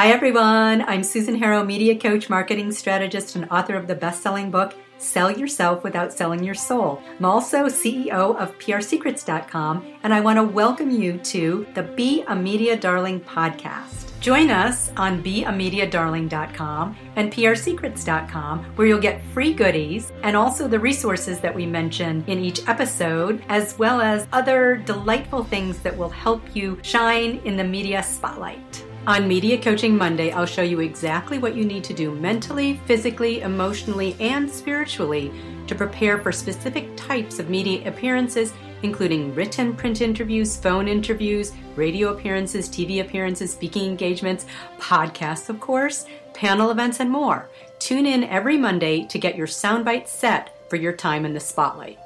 Hi, everyone. I'm Susan Harrow, media coach, marketing strategist, and author of the best selling book, Sell Yourself Without Selling Your Soul. I'm also CEO of PRSecrets.com, and I want to welcome you to the Be a Media Darling podcast. Join us on beamediadarling.com and prsecrets.com, where you'll get free goodies and also the resources that we mention in each episode, as well as other delightful things that will help you shine in the media spotlight. On Media Coaching Monday, I'll show you exactly what you need to do mentally, physically, emotionally, and spiritually to prepare for specific types of media appearances, including written print interviews, phone interviews, radio appearances, TV appearances, speaking engagements, podcasts, of course, panel events, and more. Tune in every Monday to get your soundbite set for your time in the spotlight.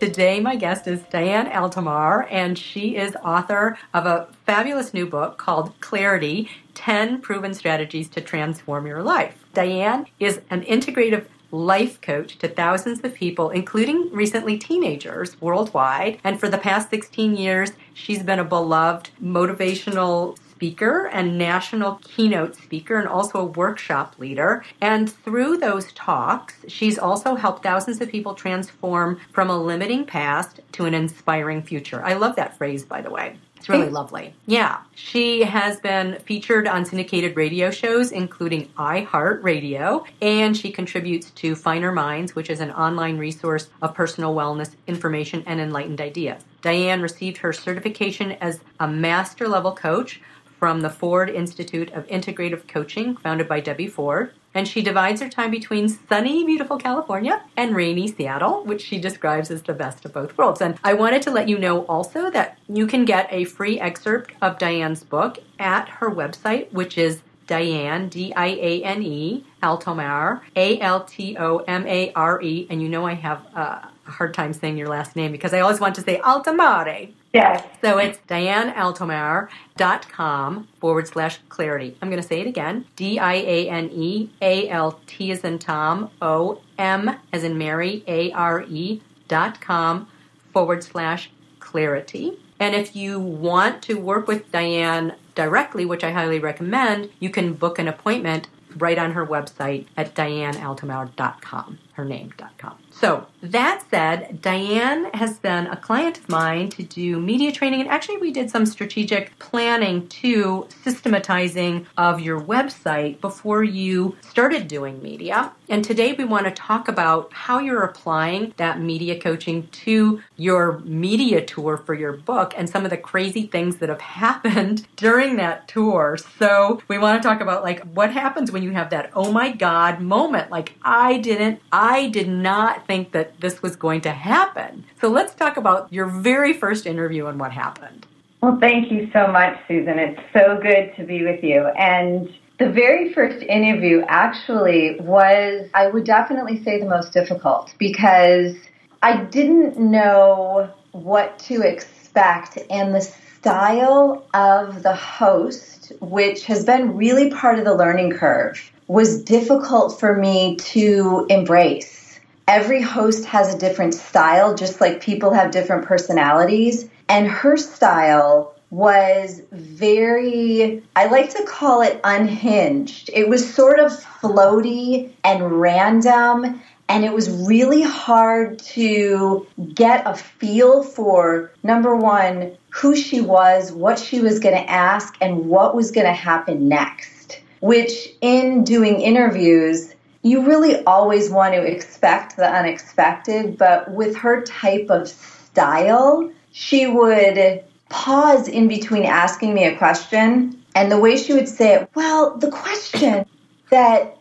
Today, my guest is Diane Altomare, and she is author of a fabulous new book called Clarity 10 Proven Strategies to Transform Your Life. Diane is an integrative life coach to thousands of people, including recently teenagers worldwide. And for the past 16 years, she's been a beloved motivational speaker and national keynote speaker and also a workshop leader. And through those talks, she's also helped thousands of people transform from a limiting past to an inspiring future. I love that phrase, by the way. It's really lovely. Yeah. She has been featured on syndicated radio shows, including iHeartRadio, and she contributes to Finer Minds, which is an online resource of personal wellness information and enlightened ideas. Diane received her certification as a master level coach from the Ford Institute of Integrative Coaching, founded by Debbie Ford. And she divides her time between sunny, beautiful California and rainy Seattle, which she describes as the best of both worlds. And I wanted to let you know also that you can get a free excerpt of Diane's book at her website, which is Diane, D I A N E, Altomare, A L T O M A R E. And you know I have uh, a hard time saying your last name because I always want to say Altomare. Yes. So it's dianealtomare.com forward slash clarity. I'm going to say it again. D I A N E A L T as in Tom, O M as in Mary, A R E dot com forward slash clarity. And if you want to work with Diane directly, which I highly recommend, you can book an appointment right on her website at dianealtomare.com, her name.com. So, that said, Diane has been a client of mine to do media training, and actually, we did some strategic planning to systematizing of your website before you started doing media. And today, we want to talk about how you're applying that media coaching to your media tour for your book and some of the crazy things that have happened during that tour. So, we want to talk about like what happens when you have that oh my god moment. Like, I didn't, I did not think that this was going to happen. So let's talk about your very first interview and what happened. Well, thank you so much, Susan. It's so good to be with you. And the very first interview actually was, I would definitely say, the most difficult because I didn't know what to expect and the style of the host, which has been really part of the learning curve, was difficult for me to embrace every host has a different style, just like people have different personalities. And her style was very, I like to call it unhinged. It was sort of floaty and random. And it was really hard to get a feel for number one, who she was, what she was going to ask, and what was going to happen next. Which, in doing interviews, you really always want to expect the unexpected, but with her type of style, she would pause in between asking me a question. And the way she would say it, well, the question that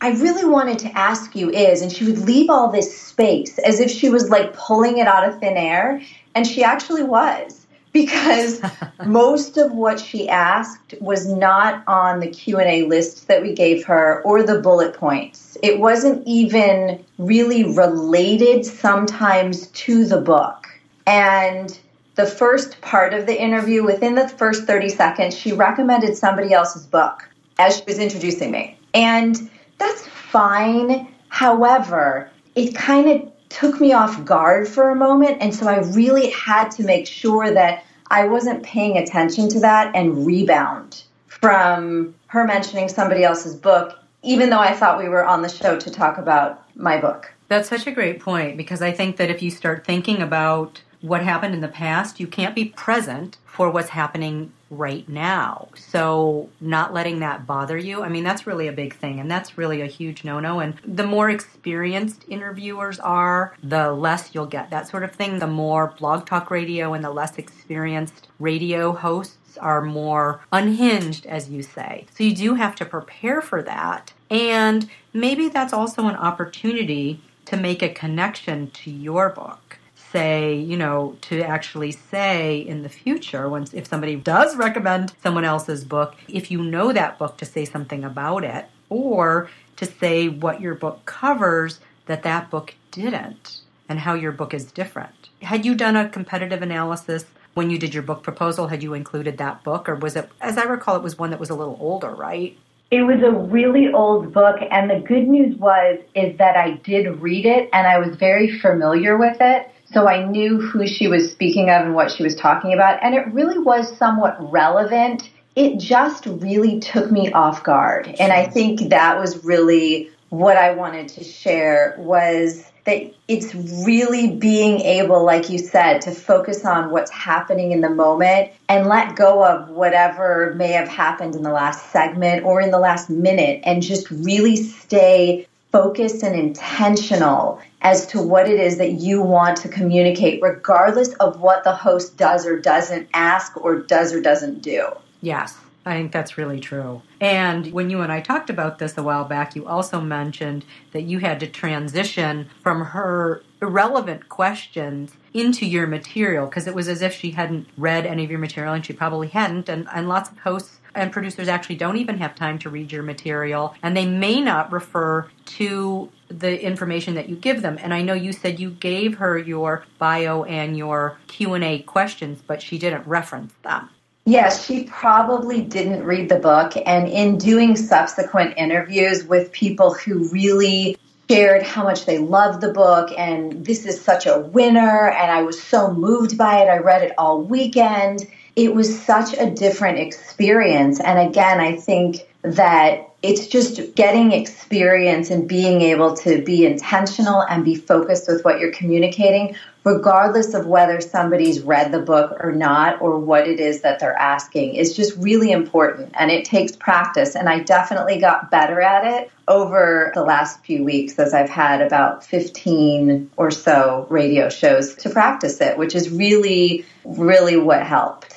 I really wanted to ask you is, and she would leave all this space as if she was like pulling it out of thin air. And she actually was because most of what she asked was not on the q&a list that we gave her or the bullet points it wasn't even really related sometimes to the book and the first part of the interview within the first 30 seconds she recommended somebody else's book as she was introducing me and that's fine however it kind of took me off guard for a moment and so i really had to make sure that I wasn't paying attention to that and rebound from her mentioning somebody else's book, even though I thought we were on the show to talk about my book. That's such a great point because I think that if you start thinking about what happened in the past, you can't be present for what's happening right now. So, not letting that bother you, I mean, that's really a big thing. And that's really a huge no no. And the more experienced interviewers are, the less you'll get that sort of thing. The more blog talk radio and the less experienced radio hosts are more unhinged, as you say. So, you do have to prepare for that. And maybe that's also an opportunity to make a connection to your book say, you know, to actually say in the future, once if somebody does recommend someone else's book, if you know that book, to say something about it, or to say what your book covers that that book didn't, and how your book is different. Had you done a competitive analysis when you did your book proposal? Had you included that book, or was it, as I recall, it was one that was a little older, right? It was a really old book, and the good news was is that I did read it, and I was very familiar with it. So I knew who she was speaking of and what she was talking about. And it really was somewhat relevant. It just really took me off guard. And I think that was really what I wanted to share was that it's really being able, like you said, to focus on what's happening in the moment and let go of whatever may have happened in the last segment or in the last minute and just really stay focused and intentional as to what it is that you want to communicate, regardless of what the host does or doesn't ask or does or doesn't do. Yes. I think that's really true. And when you and I talked about this a while back, you also mentioned that you had to transition from her irrelevant questions into your material because it was as if she hadn't read any of your material and she probably hadn't. And, and lots of hosts and producers actually don't even have time to read your material and they may not refer to the information that you give them and i know you said you gave her your bio and your q&a questions but she didn't reference them Yes, she probably didn't read the book. And in doing subsequent interviews with people who really shared how much they loved the book and this is such a winner, and I was so moved by it, I read it all weekend it was such a different experience. And again, I think that it's just getting experience and being able to be intentional and be focused with what you're communicating, regardless of whether somebody's read the book or not, or what it is that they're asking, is just really important. And it takes practice. And I definitely got better at it over the last few weeks as I've had about 15 or so radio shows to practice it, which is really, really what helped.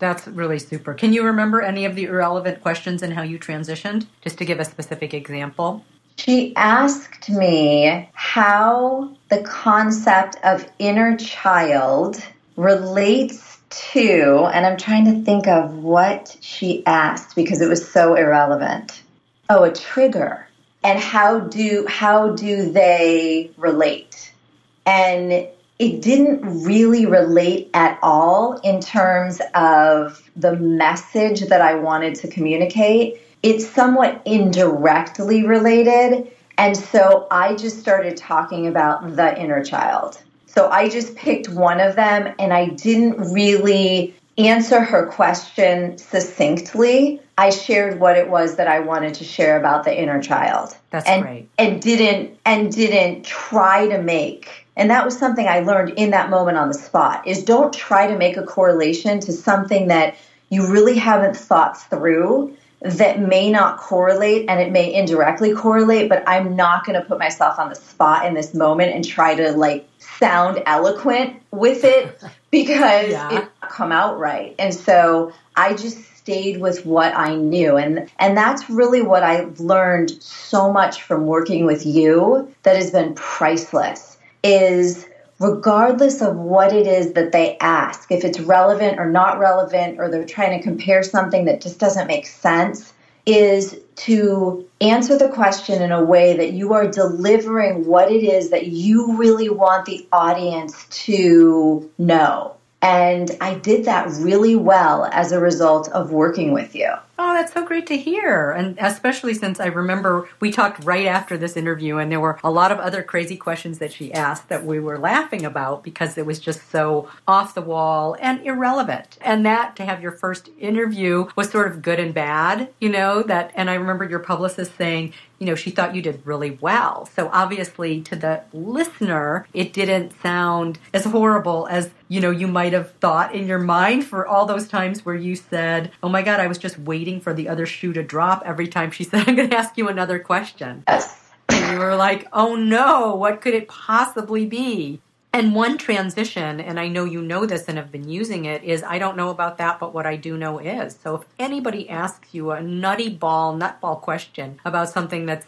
That's really super. Can you remember any of the irrelevant questions and how you transitioned? Just to give a specific example. She asked me how the concept of inner child relates to, and I'm trying to think of what she asked because it was so irrelevant. Oh, a trigger. And how do how do they relate? And it didn't really relate at all in terms of the message that I wanted to communicate. It's somewhat indirectly related. And so I just started talking about the inner child. So I just picked one of them and I didn't really answer her question succinctly. I shared what it was that I wanted to share about the inner child. That's and, great. And didn't and didn't try to make and that was something I learned in that moment on the spot is don't try to make a correlation to something that you really haven't thought through that may not correlate and it may indirectly correlate, but I'm not going to put myself on the spot in this moment and try to like sound eloquent with it because yeah. it come out right. And so I just stayed with what I knew and and that's really what I've learned so much from working with you that has been priceless is regardless of what it is that they ask, if it's relevant or not relevant, or they're trying to compare something that just doesn't make sense, is to answer the question in a way that you are delivering what it is that you really want the audience to know. And I did that really well as a result of working with you. Oh, that's so great to hear. And especially since I remember we talked right after this interview, and there were a lot of other crazy questions that she asked that we were laughing about because it was just so off the wall and irrelevant. And that to have your first interview was sort of good and bad, you know, that, and I remember your publicist saying, you know, she thought you did really well. So obviously to the listener, it didn't sound as horrible as, you know, you might have thought in your mind for all those times where you said, oh my God, I was just waiting for the other shoe to drop every time she said, I'm going to ask you another question. Yes. And you were like, oh no, what could it possibly be? And one transition, and I know you know this and have been using it, is I don't know about that, but what I do know is. So if anybody asks you a nutty ball, nutball question about something that's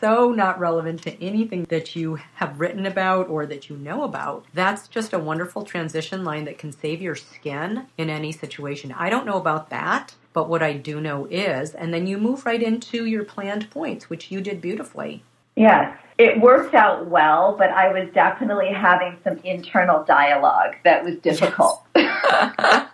so not relevant to anything that you have written about or that you know about, that's just a wonderful transition line that can save your skin in any situation. I don't know about that, but what I do know is, and then you move right into your planned points, which you did beautifully. Yes, it worked out well, but I was definitely having some internal dialogue that was difficult. Yes.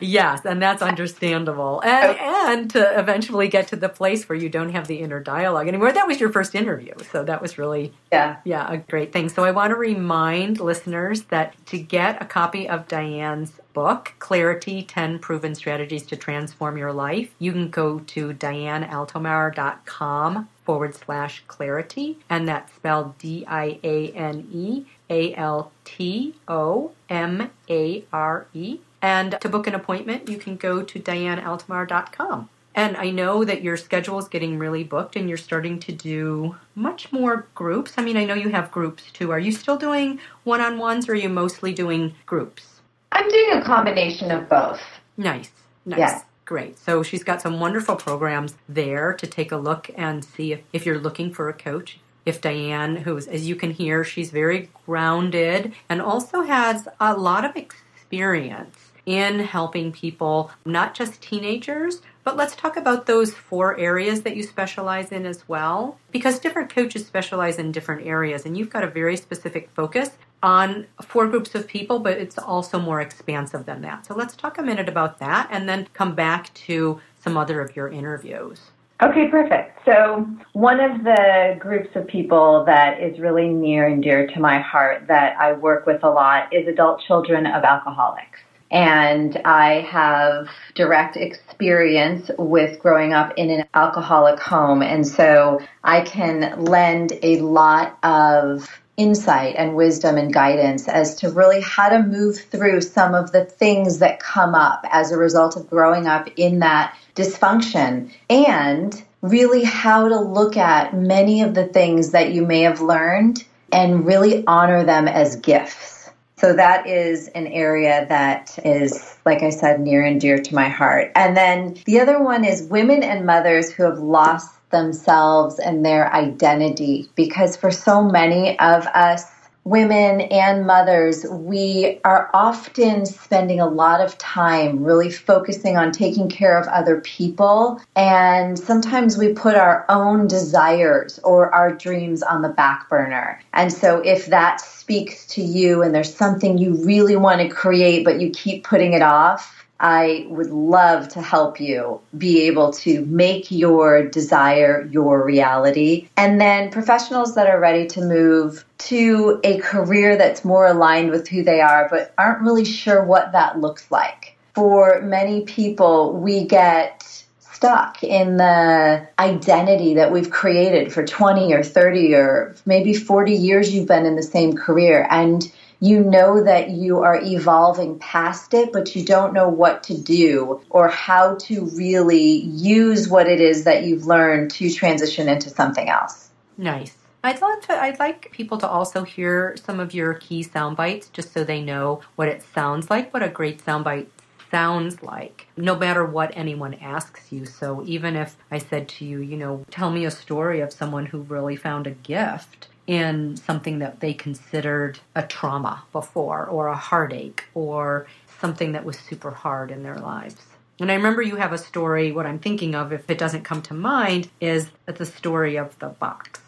yes, and that's understandable. And, and to eventually get to the place where you don't have the inner dialogue anymore. That was your first interview, so that was really yeah, yeah, a great thing. So I want to remind listeners that to get a copy of Diane's book, Clarity 10 Proven Strategies to Transform Your Life, you can go to dianealtomare.com forward slash clarity, and that's spelled D I A N E A L T O M A R E. And to book an appointment, you can go to dianealtomare.com. And I know that your schedule is getting really booked and you're starting to do much more groups. I mean, I know you have groups too. Are you still doing one on ones or are you mostly doing groups? I'm doing a combination of both. Nice. Nice. Yes. Great. So she's got some wonderful programs there to take a look and see if, if you're looking for a coach. If Diane, who's, as you can hear, she's very grounded and also has a lot of experience in helping people, not just teenagers, but let's talk about those four areas that you specialize in as well, because different coaches specialize in different areas, and you've got a very specific focus on four groups of people, but it's also more expansive than that. So let's talk a minute about that and then come back to some other of your interviews. Okay, perfect. So, one of the groups of people that is really near and dear to my heart that I work with a lot is adult children of alcoholics. And I have direct experience with growing up in an alcoholic home. And so I can lend a lot of insight and wisdom and guidance as to really how to move through some of the things that come up as a result of growing up in that dysfunction and really how to look at many of the things that you may have learned and really honor them as gifts. So that is an area that is, like I said, near and dear to my heart. And then the other one is women and mothers who have lost themselves and their identity because for so many of us women and mothers, we are often spending a lot of time really focusing on taking care of other people. And sometimes we put our own desires or our dreams on the back burner. And so if that speaks to you and there's something you really want to create, but you keep putting it off, I would love to help you be able to make your desire your reality. And then professionals that are ready to move to a career that's more aligned with who they are, but aren't really sure what that looks like. For many people, we get stuck in the identity that we've created for 20 or 30 or maybe 40 years you've been in the same career. And you know that you are evolving past it, but you don't know what to do or how to really use what it is that you've learned to transition into something else. Nice. I'd love to. I'd like people to also hear some of your key sound bites, just so they know what it sounds like, what a great sound bite sounds like, no matter what anyone asks you. So even if I said to you, you know, tell me a story of someone who really found a gift, in something that they considered a trauma before or a heartache or something that was super hard in their lives. And I remember you have a story, what I'm thinking of, if it doesn't come to mind, is the story of the box.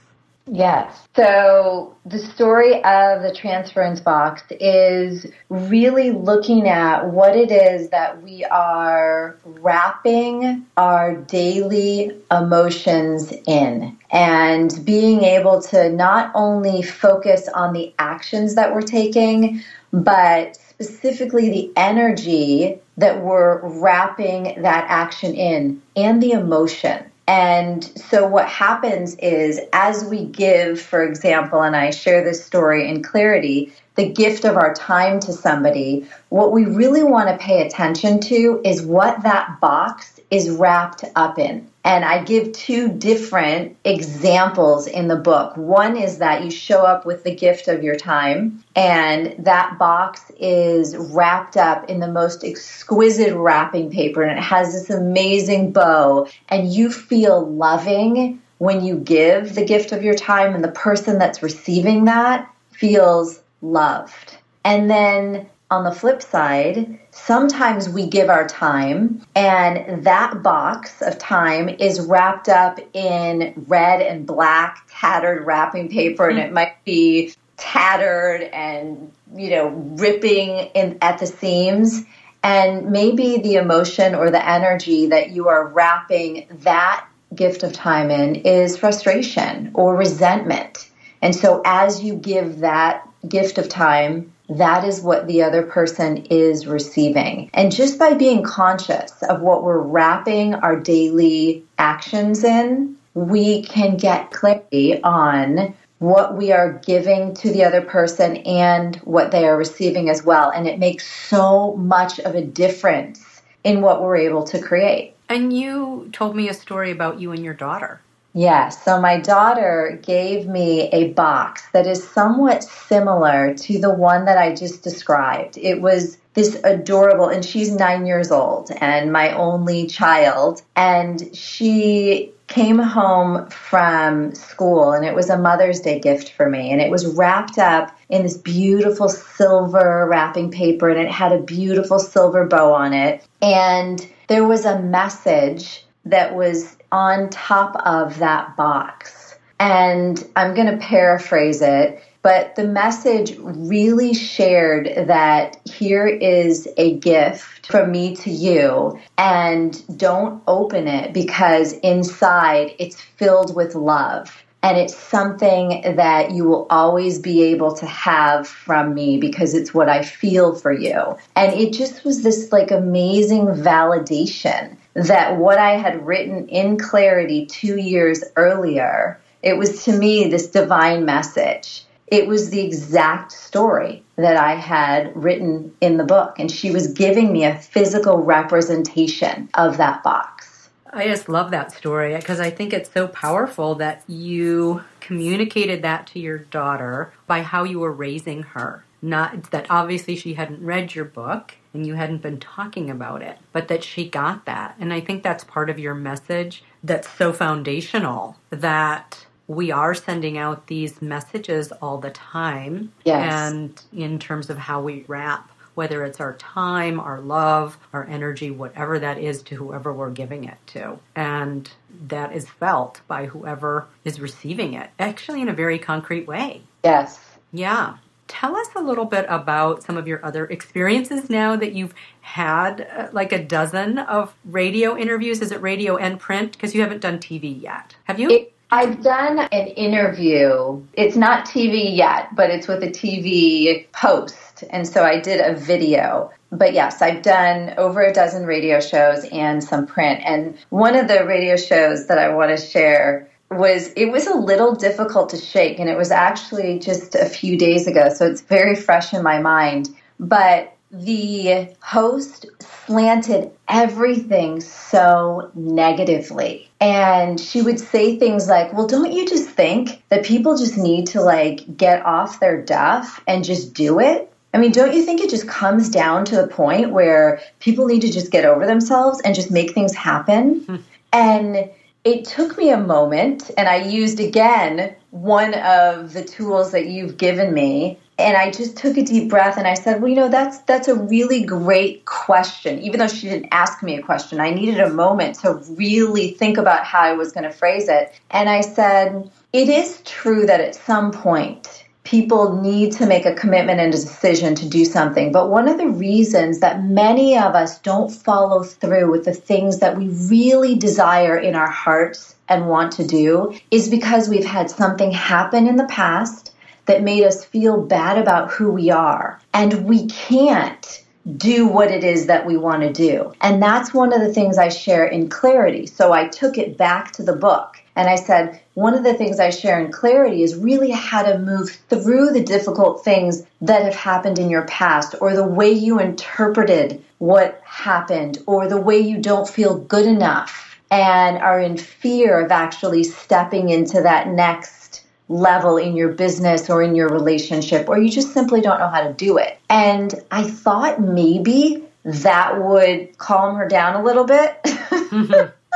Yes. So the story of the transference box is really looking at what it is that we are wrapping our daily emotions in and being able to not only focus on the actions that we're taking, but specifically the energy that we're wrapping that action in and the emotion. And so what happens is as we give, for example, and I share this story in clarity, the gift of our time to somebody, what we really want to pay attention to is what that box is wrapped up in. And I give two different examples in the book. One is that you show up with the gift of your time, and that box is wrapped up in the most exquisite wrapping paper, and it has this amazing bow, and you feel loving when you give the gift of your time, and the person that's receiving that feels loved. And then on the flip side, sometimes we give our time and that box of time is wrapped up in red and black tattered wrapping paper and it mm. might be tattered and you know ripping in at the seams. And maybe the emotion or the energy that you are wrapping that gift of time in is frustration or resentment. And so as you give that gift of time that is what the other person is receiving. And just by being conscious of what we're wrapping our daily actions in, we can get clarity on what we are giving to the other person and what they are receiving as well. And it makes so much of a difference in what we're able to create. And you told me a story about you and your daughter. Yes. So my daughter gave me a box that is somewhat similar to the one that I just described. It was this adorable, and she's nine years old and my only child. And she came home from school and it was a Mother's Day gift for me. And it was wrapped up in this beautiful silver wrapping paper and it had a beautiful silver bow on it. And there was a message that was on top of that box. And I'm going to paraphrase it, but the message really shared that here is a gift from me to you, and don't open it because inside it's filled with love. And it's something that you will always be able to have from me because it's what I feel for you. And it just was this like amazing validation that what I had written in clarity two years earlier, it was to me this divine message. It was the exact story that I had written in the book. And she was giving me a physical representation of that box. I just love that story because I think it's so powerful that you communicated that to your daughter by how you were raising her. Not that obviously she hadn't read your book and you hadn't been talking about it, but that she got that. And I think that's part of your message that's so foundational that we are sending out these messages all the time. Yes. And in terms of how we wrap, whether it's our time, our love, our energy, whatever that is to whoever we're giving it to. And that is felt by whoever is receiving it, actually in a very concrete way. Yes. Yeah. Tell us a little bit about some of your other experiences now that you've had uh, like a dozen of radio interviews. Is it radio and print? Because you haven't done TV yet. Have you? It, I've done an interview. It's not TV yet, but it's with a TV host. And so I did a video. But yes, I've done over a dozen radio shows and some print. And one of the radio shows that I want to share was it was a little difficult to shake and it was actually just a few days ago so it's very fresh in my mind but the host slanted everything so negatively and she would say things like well don't you just think that people just need to like get off their duff and just do it I mean, don't you think it just comes down to the point where people need to just get over themselves and just make things happen? Hmm. And it took me a moment and I used again one of the tools that you've given me. and I just took a deep breath and I said, "Well, you know, that's that's a really great question." Even though she didn't ask me a question, I needed a moment to really think about how I was going to phrase it. And I said, "It is true that at some point people need to make a commitment and a decision to do something. But one of the reasons that many of us don't follow through with the things that we really desire in our hearts and want to do is because we've had something happen in the past that made us feel bad about who we are. And we can't do what it is that we want to do. And that's one of the things I share in clarity. So I took it back to the book and I said, one of the things I share in clarity is really how to move through the difficult things that have happened in your past or the way you interpreted what happened or the way you don't feel good enough and are in fear of actually stepping into that next level in your business or in your relationship, or you just simply don't know how to do it. And I thought maybe that would calm her down a little bit.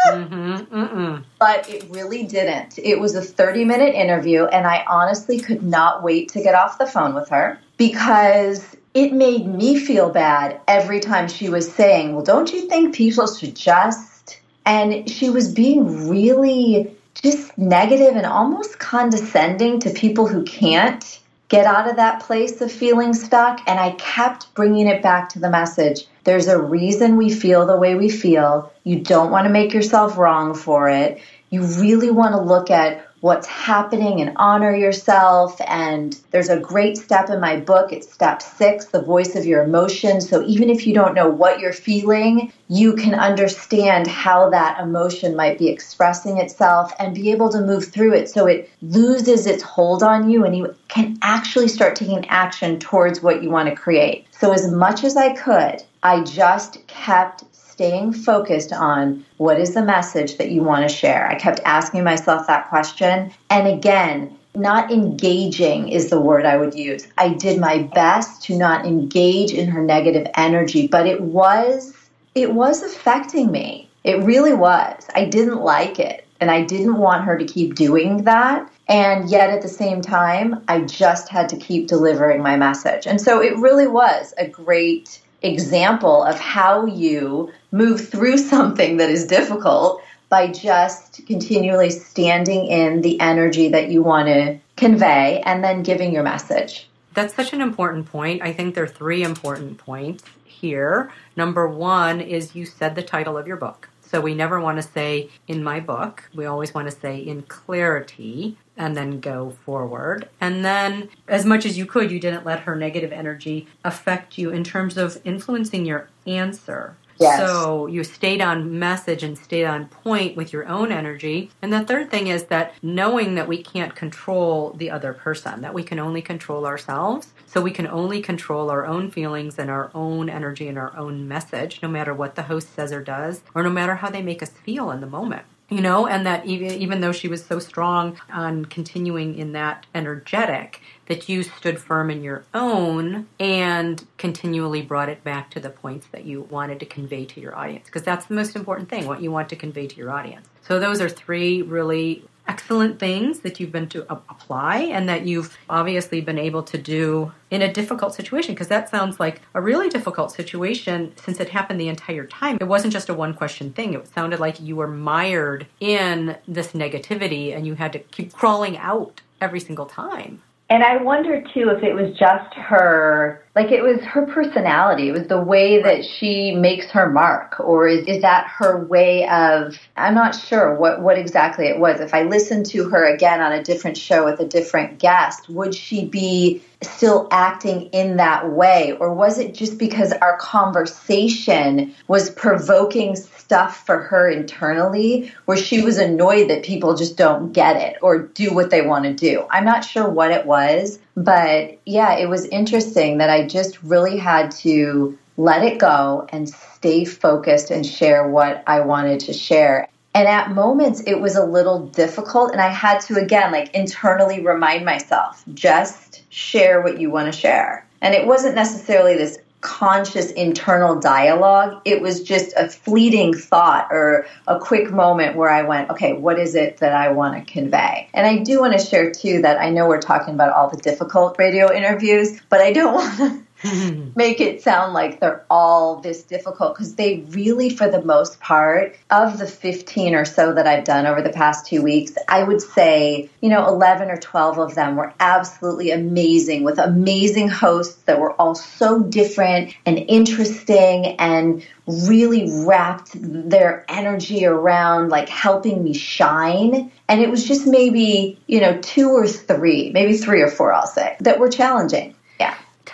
mm-hmm. But it really didn't. It was a 30 minute interview, and I honestly could not wait to get off the phone with her because it made me feel bad every time she was saying, Well, don't you think people should just? And she was being really just negative and almost condescending to people who can't get out of that place of feeling stuck. And I kept bringing it back to the message there's a reason we feel the way we feel. You don't want to make yourself wrong for it. You really want to look at what's happening and honor yourself. And there's a great step in my book. It's step six, the voice of your emotions. So even if you don't know what you're feeling, you can understand how that emotion might be expressing itself and be able to move through it so it loses its hold on you and you can actually start taking action towards what you want to create. So as much as I could, I just kept staying focused on what is the message that you want to share. I kept asking myself that question. And again, not engaging is the word I would use. I did my best to not engage in her negative energy, but it was it was affecting me. It really was. I didn't like it and I didn't want her to keep doing that. And yet at the same time, I just had to keep delivering my message. And so it really was a great example of how you move through something that is difficult by just continually standing in the energy that you want to convey and then giving your message. That's such an important point. I think there are three important points here. Number one is you said the title of your book. So we never want to say in my book. We always want to say in clarity and then go forward. And then, as much as you could, you didn't let her negative energy affect you in terms of influencing your answer. Yes. So you stayed on message and stayed on point with your own energy. And the third thing is that knowing that we can't control the other person, that we can only control ourselves. So we can only control our own feelings and our own energy and our own message, no matter what the host says or does, or no matter how they make us feel in the moment you know, and that even, even though she was so strong on continuing in that energetic, that you stood firm in your own and continually brought it back to the points that you wanted to convey to your audience. Because that's the most important thing, what you want to convey to your audience. So, those are three really excellent things that you've been to apply and that you've obviously been able to do in a difficult situation because that sounds like a really difficult situation since it happened the entire time. It wasn't just a one question thing. It sounded like you were mired in this negativity and you had to keep crawling out every single time. And I wonder too if it was just her like it was her personality. It was the way that she makes her mark, or is, is that her way of? I'm not sure what what exactly it was. If I listened to her again on a different show with a different guest, would she be still acting in that way, or was it just because our conversation was provoking stuff for her internally, where she was annoyed that people just don't get it or do what they want to do? I'm not sure what it was, but yeah, it was interesting that I just really had to let it go and stay focused and share what I wanted to share. And at moments, it was a little difficult. And I had to, again, like internally remind myself just share what you want to share. And it wasn't necessarily this conscious internal dialogue. It was just a fleeting thought or a quick moment where I went, okay, what is it that I want to convey? And I do want to share too that I know we're talking about all the difficult radio interviews, but I don't want to make it sound like they're all this difficult because they really, for the most part, of the 15 or so that I've done over the past two weeks, I would say, you know, 11 or 12 of them were absolutely amazing with amazing hosts that were all so different and interesting and really wrapped their energy around like helping me shine. And it was just maybe, you know, two or three, maybe three or four, I'll say, that were challenging.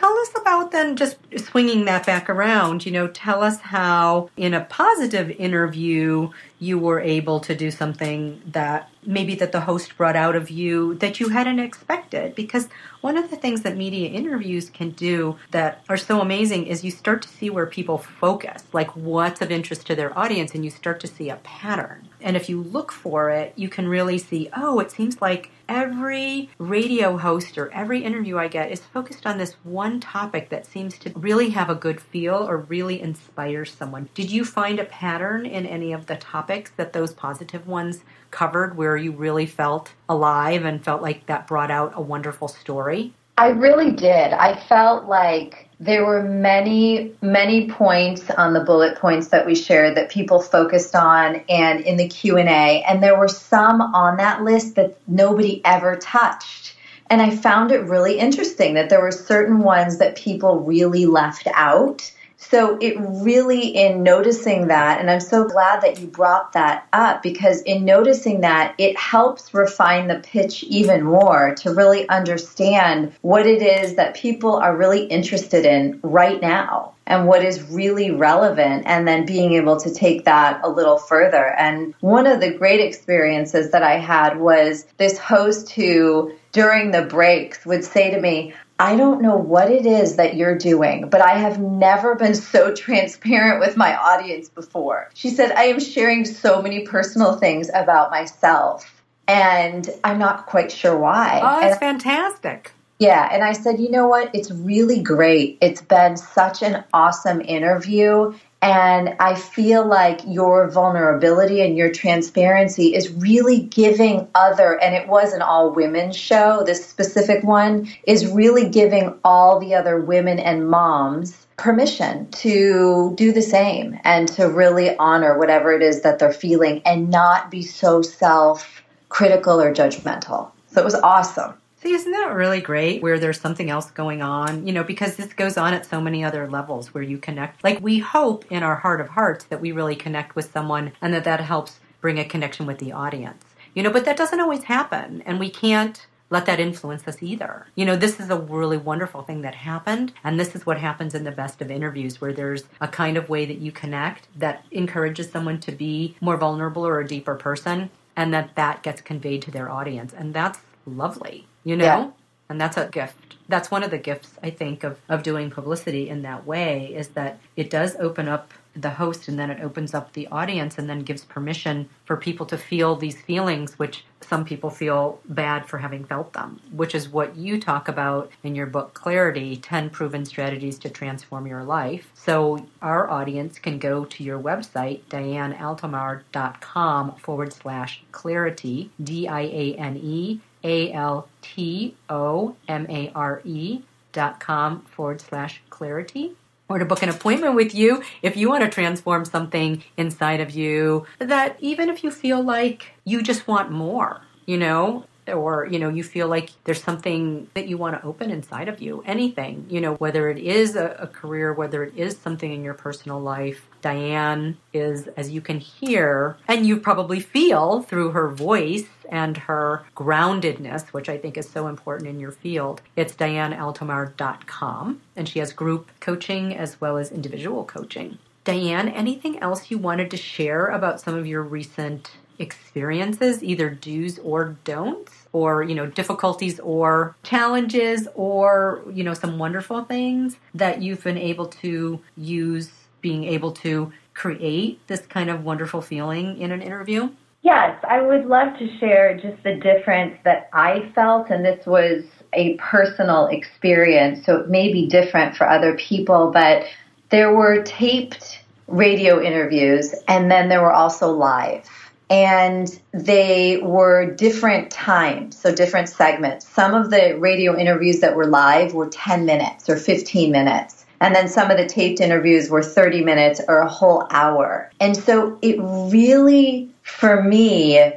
Tell us about then just swinging that back around you know tell us how in a positive interview you were able to do something that maybe that the host brought out of you that you hadn't expected because one of the things that media interviews can do that are so amazing is you start to see where people focus like what's of interest to their audience and you start to see a pattern and if you look for it you can really see oh it seems like every radio host or every interview I get is focused on this one topic that seems to really have a good feel or really inspire someone. Did you find a pattern in any of the topics that those positive ones covered where you really felt alive and felt like that brought out a wonderful story? I really did. I felt like there were many, many points on the bullet points that we shared that people focused on and in the Q&A and there were some on that list that nobody ever touched. And I found it really interesting that there were certain ones that people really left out so it really, in noticing that, and I'm so glad that you brought that up because in noticing that, it helps refine the pitch even more to really understand what it is that people are really interested in right now and what is really relevant and then being able to take that a little further. And one of the great experiences that I had was this host who during the breaks would say to me, I don't know what it is that you're doing, but I have never been so transparent with my audience before. She said, I am sharing so many personal things about myself, and I'm not quite sure why. Oh, that's and, fantastic. Yeah, and I said, you know what? It's really great. It's been such an awesome interview, and I feel like your vulnerability and your transparency is really giving other, and it was an all women show, this specific one is really giving all the other women and moms permission to do the same and to really honor whatever it is that they're feeling and not be so self critical or judgmental. So it was awesome. See, isn't that really great where there's something else going on? You know, because this goes on at so many other levels where you connect. Like, we hope in our heart of hearts that we really connect with someone and that that helps bring a connection with the audience. You know, but that doesn't always happen. And we can't let that influence us either. You know, this is a really wonderful thing that happened. And this is what happens in the best of interviews where there's a kind of way that you connect that encourages someone to be more vulnerable or a deeper person and that that gets conveyed to their audience. And that's lovely you know? Yeah. And that's a gift. That's one of the gifts, I think, of, of doing publicity in that way is that it does open up the host and then it opens up the audience and then gives permission for people to feel these feelings, which some people feel bad for having felt them, which is what you talk about in your book, Clarity 10 Proven Strategies to Transform Your Life. So our audience can go to your website, dianealtomare.com forward slash clarity, D I A L T O M A R E dot com forward slash clarity. Or to book an appointment with you if you want to transform something inside of you that even if you feel like you just want more, you know, or you know you feel like there's something that you want to open inside of you anything you know whether it is a, a, career whether it is something in your personal life diane is as you can hear and you probably feel through her voice and her groundedness which i think is so important in your field it's dianealtomare.com and she has group coaching as well as individual coaching. Diane anything else you wanted to share about some of your recent experiences, either do's or don'ts, or, you know, difficulties or challenges or, you know, some wonderful things that you've been able to use being able to create this kind of wonderful feeling in an interview? Yes, I would love to share just the difference that I felt, and this was a personal experience, so it may be different for other people, but there were taped radio interviews and then there were also live. And they were different times, so different segments. Some of the radio interviews that were live were 10 minutes or 15 minutes. And then some of the taped interviews were 30 minutes or a whole hour. And so it really, for me,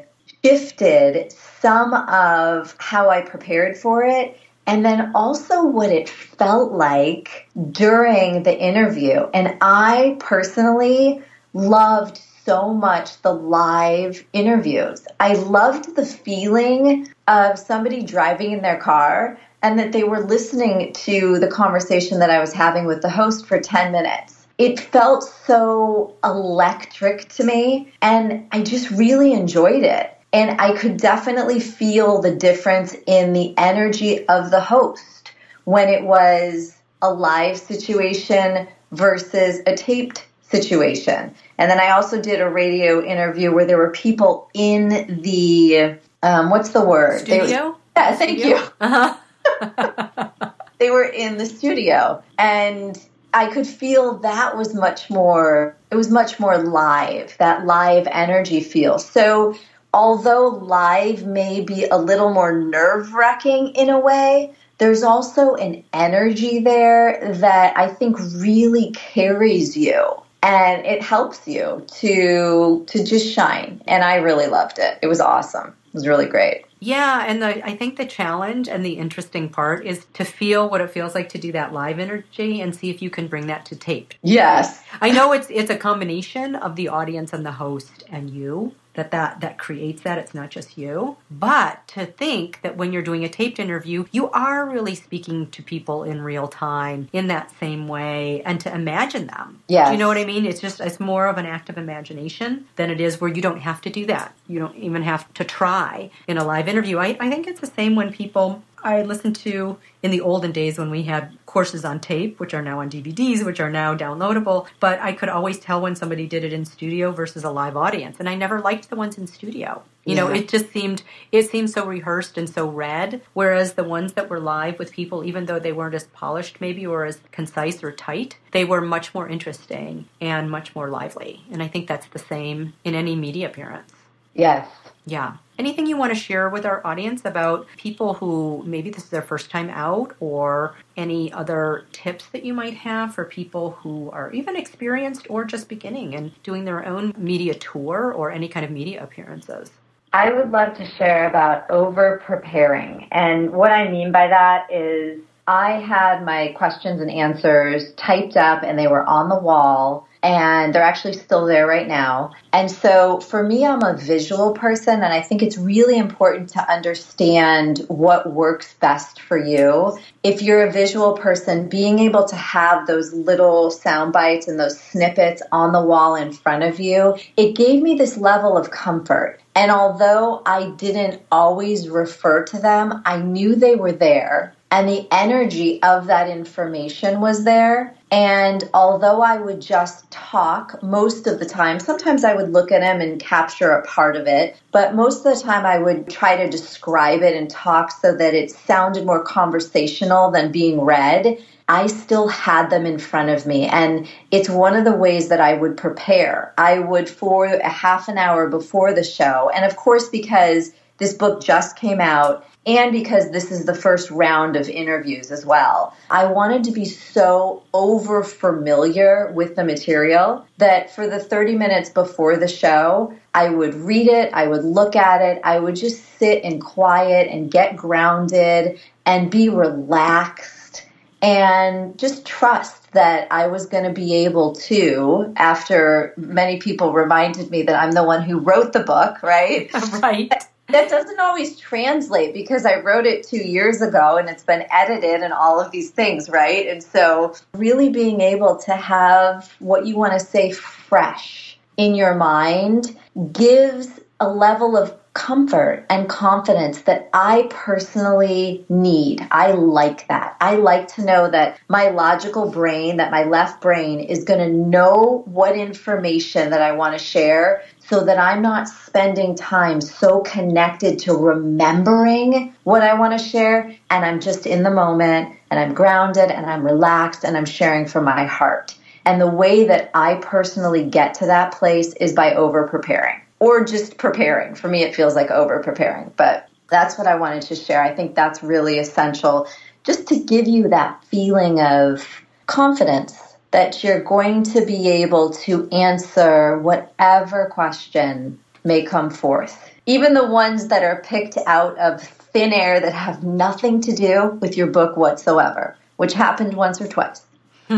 shifted some of how I prepared for it and then also what it felt like during the interview. And I personally loved so much the live interviews. I loved the feeling of somebody driving in their car and that they were listening to the conversation that I was having with the host for 10 minutes. It felt so electric to me and I just really enjoyed it. And I could definitely feel the difference in the energy of the host when it was a live situation versus a taped situation. And then I also did a radio interview where there were people in the, um, what's the word? Studio? Were, yeah, thank studio? you. Uh-huh. they were in the studio. And I could feel that was much more, it was much more live, that live energy feel. So although live may be a little more nerve wracking in a way, there's also an energy there that I think really carries you and it helps you to to just shine and I really loved it. It was awesome. It was really great. Yeah, and the, I think the challenge and the interesting part is to feel what it feels like to do that live energy and see if you can bring that to tape. Yes. I know it's it's a combination of the audience and the host and you that that that creates that. It's not just you. But to think that when you're doing a taped interview you are really speaking to people in real time in that same way and to imagine them. Yeah you know what i mean? It's just it's more of an act of imagination than it is where you don't have to do that. You don't even have to try in a live interview. I, I think it's the same when people I listened to in the olden days when we had courses on tape, which are now on DVDs, which are now downloadable. But I could always tell when somebody did it in studio versus a live audience, and I never liked the ones in studio. You yeah. know, it just seemed it seemed so rehearsed and so read. Whereas the ones that were live with people, even though they weren't as polished, maybe or as concise or tight, they were much more interesting and much more lively. And I think that's the same in any media appearance. Yes. Yeah. Anything you want to share with our audience about people who maybe this is their first time out or any other tips that you might have for people who are even experienced or just beginning and doing their own media tour or any kind of media appearances? I would love to share about over preparing. And what I mean by that is I had my questions and answers typed up and they were on the wall and they're actually still there right now. And so for me, I'm a visual person, and I think it's really important to understand what works best for you. If you're a visual person, being able to have those little sound bites and those snippets on the wall in front of you, it gave me this level of comfort. And although I didn't always refer to them, I knew they were there and the energy of that information was there. And although I would just talk most of the time, sometimes I would look at him and capture a part of it, but most of the time I would try to describe it and talk so that it sounded more conversational than being read. I still had them in front of me. And it's one of the ways that I would prepare. I would, for a half an hour before the show, and of course, because this book just came out and because this is the first round of interviews as well. I wanted to be so over familiar with the material that for the 30 minutes before the show, I would read it, I would look at it, I would just sit in quiet and get grounded and be relaxed and just trust that I was going to be able to, after many people reminded me that I'm the one who wrote the book, right? Right that doesn't always translate because I wrote it two years ago and it's been edited and all of these things, right? And so, really being able to have what you want to say fresh in your mind gives a level of comfort and confidence that I personally need. I like that. I like to know that my logical brain, that my left brain is going to know what information that I want to share so that I'm not spending time so connected to remembering what I want to share and I'm just in the moment and I'm grounded and I'm relaxed and I'm sharing from my heart. And the way that I personally get to that place is by over preparing or just preparing. For me, it feels like over preparing, but that's what I wanted to share. I think that's really essential just to give you that feeling of confidence that you're going to be able to answer whatever question may come forth. Even the ones that are picked out of thin air that have nothing to do with your book whatsoever, which happened once or twice.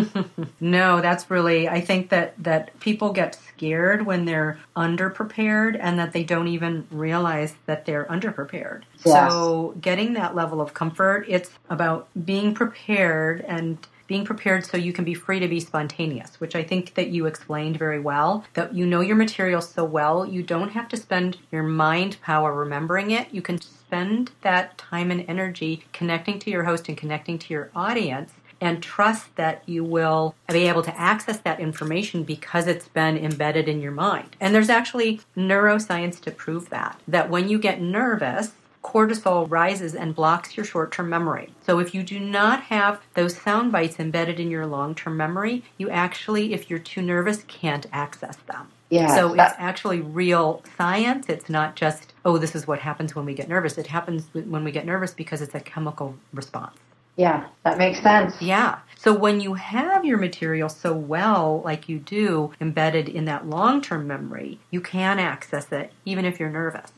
no, that's really I think that that people get scared when they're underprepared and that they don't even realize that they're underprepared. Yes. So, getting that level of comfort, it's about being prepared and being prepared so you can be free to be spontaneous, which I think that you explained very well. That you know your material so well, you don't have to spend your mind power remembering it. You can spend that time and energy connecting to your host and connecting to your audience and trust that you will be able to access that information because it's been embedded in your mind. And there's actually neuroscience to prove that. That when you get nervous, cortisol rises and blocks your short term memory. So, if you do not have those sound bites embedded in your long term memory, you actually, if you're too nervous, can't access them. Yeah, so that- it's actually real science. It's not just, oh, this is what happens when we get nervous. It happens when we get nervous because it's a chemical response. Yeah, that makes sense. Yeah. So when you have your material so well, like you do, embedded in that long term memory, you can access it even if you're nervous.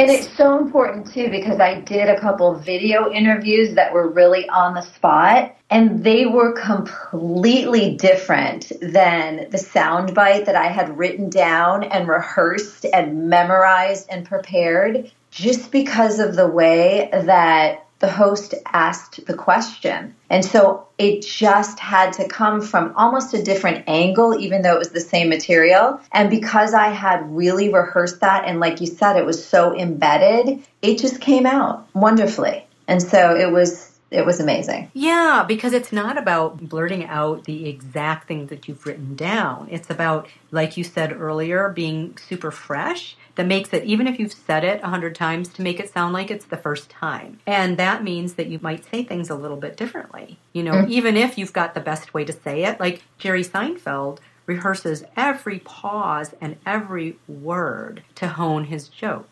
And it's so important too because I did a couple video interviews that were really on the spot and they were completely different than the soundbite that I had written down and rehearsed and memorized and prepared just because of the way that the host asked the question. And so it just had to come from almost a different angle, even though it was the same material. And because I had really rehearsed that, and like you said, it was so embedded, it just came out wonderfully. And so it was it was amazing. Yeah, because it's not about blurting out the exact things that you've written down. It's about, like you said earlier, being super fresh that makes it, even if you've said it a hundred times, to make it sound like it's the first time. And that means that you might say things a little bit differently. You know, mm-hmm. even if you've got the best way to say it, like Jerry Seinfeld rehearses every pause and every word to hone his joke.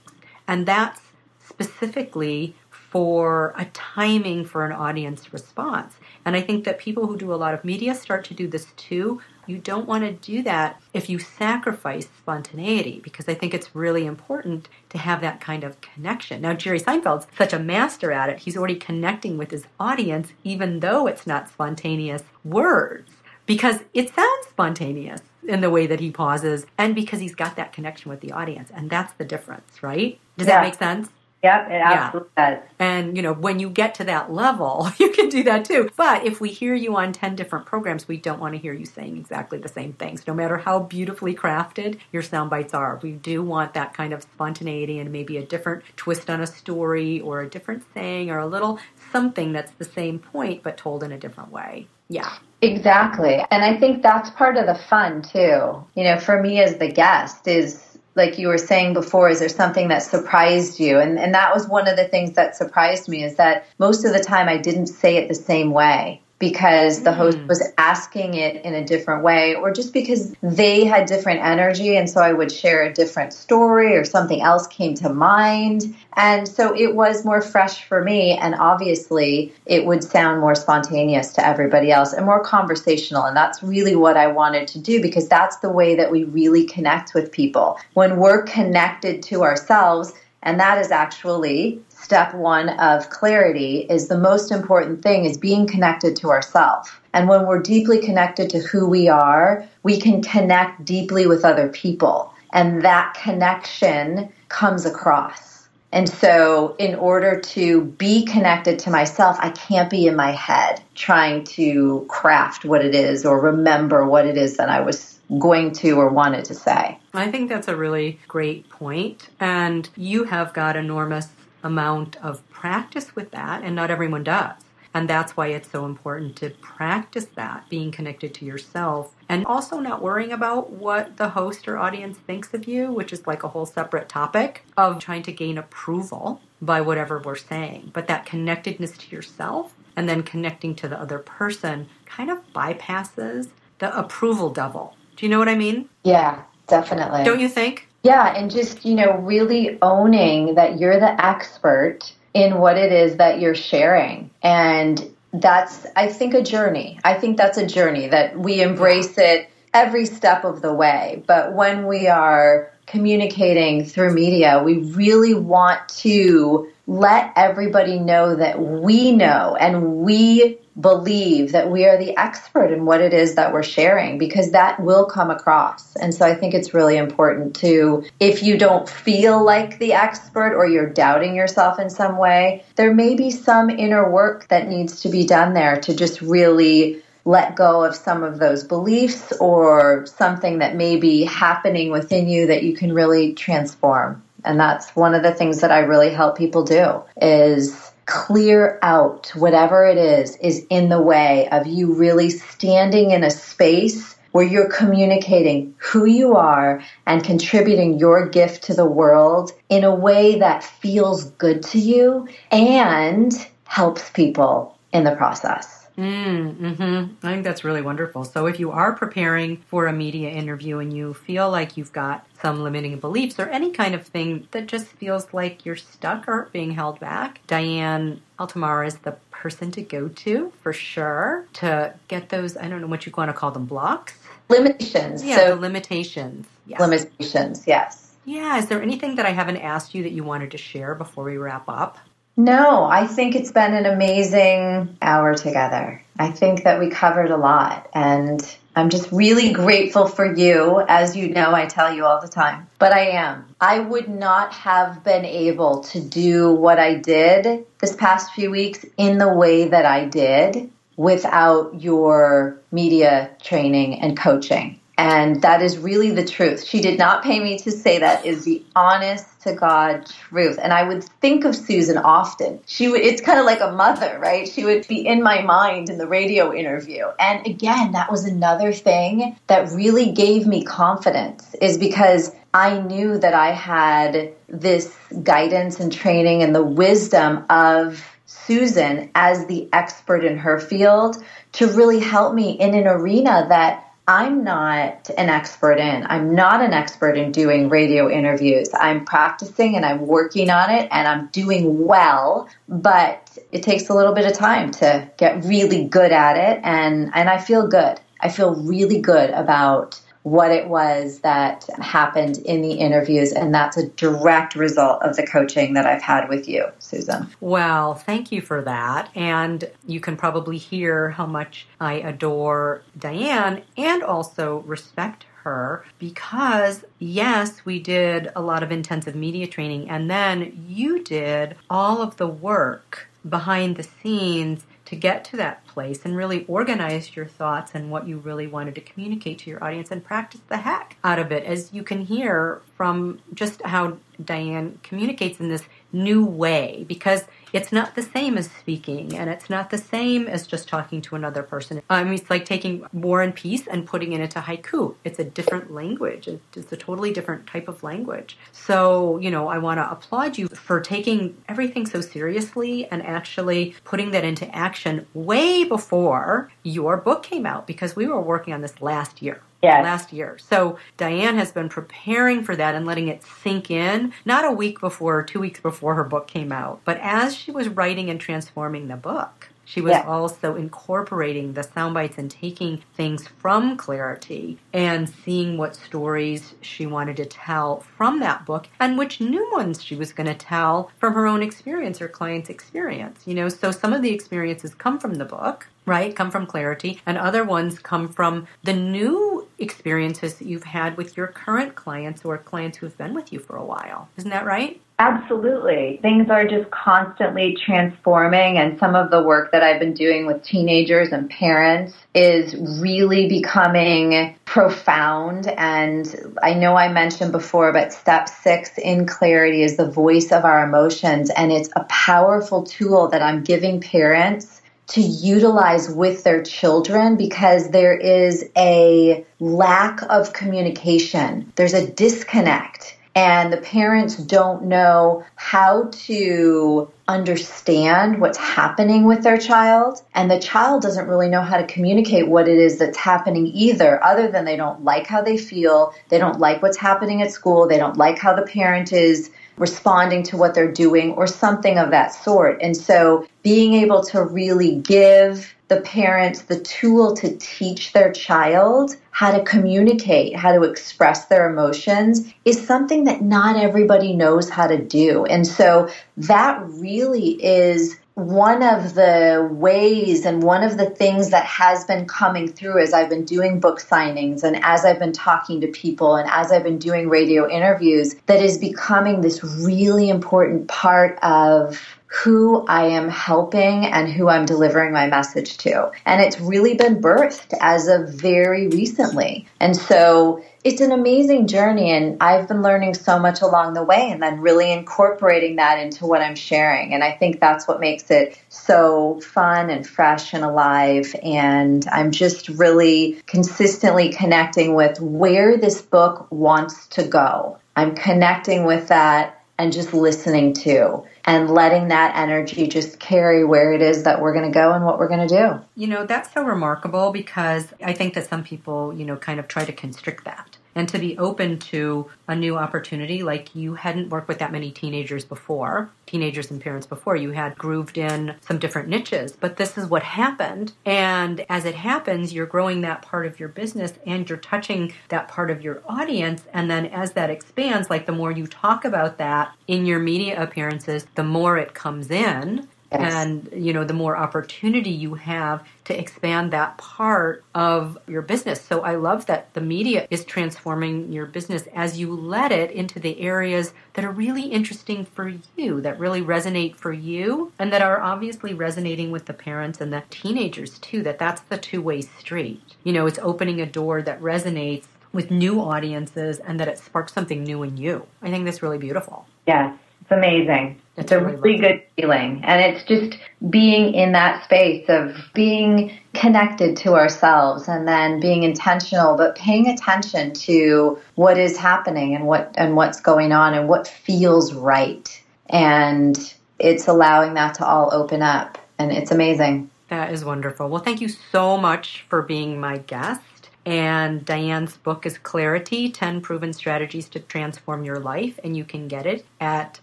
And that's specifically for a timing for an audience response. And I think that people who do a lot of media start to do this too you don't want to do that if you sacrifice spontaneity because I think it's really important to have that kind of connection. Now, Jerry Seinfeld's such a master at it. He's already connecting with his audience, even though it's not spontaneous words, because it sounds spontaneous in the way that he pauses and because he's got that connection with the audience. And that's the difference, right? Does yeah. that make sense? Yep, it absolutely yeah. does. And, you know, when you get to that level, you can do that too. But if we hear you on 10 different programs, we don't want to hear you saying exactly the same things, no matter how beautifully crafted your sound bites are. We do want that kind of spontaneity and maybe a different twist on a story or a different saying or a little something that's the same point but told in a different way. Yeah. Exactly. And I think that's part of the fun too. You know, for me as the guest is like you were saying before, is there something that surprised you? And, and that was one of the things that surprised me is that most of the time I didn't say it the same way because the host hmm. was asking it in a different way or just because they had different energy and so I would share a different story or something else came to mind. And so it was more fresh for me and obviously it would sound more spontaneous to everybody else and more conversational. And that's really what I wanted to do because that's the way that we really connect with people. When we're connected to ourselves and that is actually step one of clarity is the most important thing is being connected to ourselves. And when we're deeply connected to who we are, we can connect deeply with other people. And that connection comes across. And so, in order to be connected to myself, I can't be in my head trying to craft what it is or remember what it is that I was going to or wanted to say. I think that's a really great point. And you have got enormous amount of practice with that, and not everyone does. And that's why it's so important to practice that, being connected to yourself, and also not worrying about what the host or audience thinks of you, which is like a whole separate topic of trying to gain approval by whatever we're saying. But that connectedness to yourself and then connecting to the other person kind of bypasses the approval devil. Do you know what I mean? Yeah, definitely. Don't you think? Yeah, and just, you know, really owning that you're the expert in what it is that you're sharing. And that's, I think, a journey. I think that's a journey that we embrace it every step of the way. But when we are communicating through media, we really want to let everybody know that we know and we believe that we are the expert in what it is that we're sharing because that will come across. And so I think it's really important to, if you don't feel like the expert or you're doubting yourself in some way, there may be some inner work that needs to be done there to just really let go of some of those beliefs or something that may be happening within you that you can really transform. And that's one of the things that I really help people do is clear out whatever it is is in the way of you really standing in a space where you're communicating who you are and contributing your gift to the world in a way that feels good to you and helps people in the process. Mm, mm-hmm. I think that's really wonderful. So, if you are preparing for a media interview and you feel like you've got some limiting beliefs or any kind of thing that just feels like you're stuck or being held back, Diane Altomare is the person to go to for sure to get those, I don't know what you want to call them, blocks? Limitations. Yeah, so, limitations. Yes. Limitations, yes. Yeah, is there anything that I haven't asked you that you wanted to share before we wrap up? No, I think it's been an amazing hour together. I think that we covered a lot and I'm just really grateful for you. As you know, I tell you all the time, but I am. I would not have been able to do what I did this past few weeks in the way that I did without your media training and coaching. And that is really the truth. She did not pay me to say that is the honest to God truth. And I would think of Susan often. She would, it's kind of like a mother, right? She would be in my mind in the radio interview. And again, that was another thing that really gave me confidence is because I knew that I had this guidance and training and the wisdom of Susan as the expert in her field to really help me in an arena that I'm not an expert in. I'm not an expert in doing radio interviews. I'm practicing and I'm working on it and I'm doing well, but it takes a little bit of time to get really good at it and and I feel good. I feel really good about what it was that happened in the interviews. And that's a direct result of the coaching that I've had with you, Susan. Well, thank you for that. And you can probably hear how much I adore Diane and also respect her because yes, we did a lot of intensive media training and then you did all of the work behind the scenes to get to that place and really organize your thoughts and what you really wanted to communicate to your audience and practice the heck out of it. As you can hear from just how Diane communicates in this new way, because it's not the same as speaking and it's not the same as just talking to another person. I mean, it's like taking War and Peace and putting it into haiku. It's a different language. It's a totally different type of language. So, you know, I want to applaud you for taking everything so seriously and actually putting that into action way before your book came out because we were working on this last year yes. last year. So Diane has been preparing for that and letting it sink in, not a week before, two weeks before her book came out, but as she was writing and transforming the book. She was yeah. also incorporating the sound bites and taking things from Clarity and seeing what stories she wanted to tell from that book and which new ones she was going to tell from her own experience or client's experience. You know, so some of the experiences come from the book, right? Come from Clarity, and other ones come from the new experiences that you've had with your current clients or clients who've been with you for a while. Isn't that right? Absolutely. Things are just constantly transforming, and some of the work that I've been doing with teenagers and parents is really becoming profound. And I know I mentioned before, but step six in clarity is the voice of our emotions, and it's a powerful tool that I'm giving parents to utilize with their children because there is a lack of communication. There's a disconnect. And the parents don't know how to understand what's happening with their child. And the child doesn't really know how to communicate what it is that's happening either other than they don't like how they feel. They don't like what's happening at school. They don't like how the parent is responding to what they're doing or something of that sort and so being able to really give the parents the tool to teach their child how to communicate, how to express their emotions is something that not everybody knows how to do. And so that really is one of the ways and one of the things that has been coming through as I've been doing book signings and as I've been talking to people and as I've been doing radio interviews that is becoming this really important part of who I am helping and who I'm delivering my message to. And it's really been birthed as of very recently. And so it's an amazing journey and I've been learning so much along the way and then really incorporating that into what I'm sharing. And I think that's what makes it so fun and fresh and alive. And I'm just really consistently connecting with where this book wants to go. I'm connecting with that and just listening to and letting that energy just carry where it is that we're going to go and what we're going to do. You know, that's so remarkable because I think that some people, you know, kind of try to constrict that and to be open to a new opportunity. Like you hadn't worked with that many teenagers before teenagers and parents before. You had grooved in some different niches. But this is what happened. And as it happens you're growing that part of your business and you're touching that part of your audience. And then as that expands like the more you talk about that in your media appearances the more it comes in Yes. And, you know, the more opportunity you have to expand that part of your business. So I love that the media is transforming your business as you let it into the areas that are really interesting for you, that really resonate for you, and that are obviously resonating with the parents and the teenagers too, that that's the two way street. You know, it's opening a door that resonates with new audiences and that it sparks something new in you. I think that's really beautiful. Yes. It's amazing. It's a really good feeling. And it's just being in that space of being connected to ourselves and then being intentional, but paying attention to what is happening and what and what's going on and what feels right. And it's allowing that to all open up. And it's amazing. That is wonderful. Well, thank you so much for being my guest. And Diane's book is Clarity 10 Proven Strategies to Transform Your Life. And you can get it at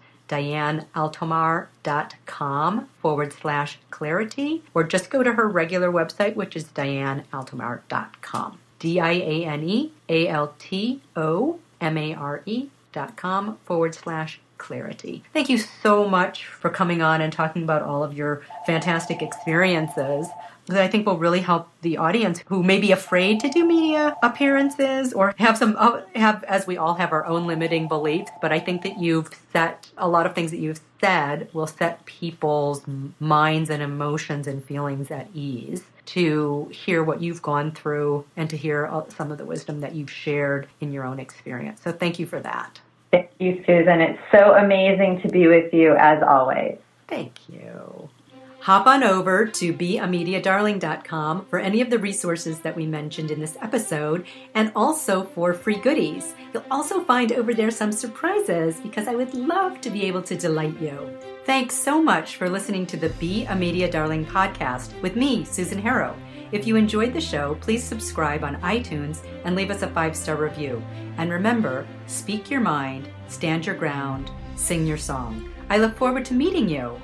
dianealtomare.com forward slash clarity, or just go to her regular website, which is dianealtomare.com. D I A N E A L T O M A R E dot com forward slash clarity. Thank you so much for coming on and talking about all of your fantastic experiences that I think will really help the audience who may be afraid to do media appearances or have some uh, have as we all have our own limiting beliefs. But I think that you've set a lot of things that you've said will set people's minds and emotions and feelings at ease to hear what you've gone through and to hear some of the wisdom that you've shared in your own experience. So thank you for that. Thank you, Susan. It's so amazing to be with you as always. Thank you. Hop on over to beamediadarling.com for any of the resources that we mentioned in this episode and also for free goodies. You'll also find over there some surprises because I would love to be able to delight you. Thanks so much for listening to the Be a Media Darling podcast with me, Susan Harrow. If you enjoyed the show, please subscribe on iTunes and leave us a five star review. And remember, speak your mind, stand your ground, sing your song. I look forward to meeting you.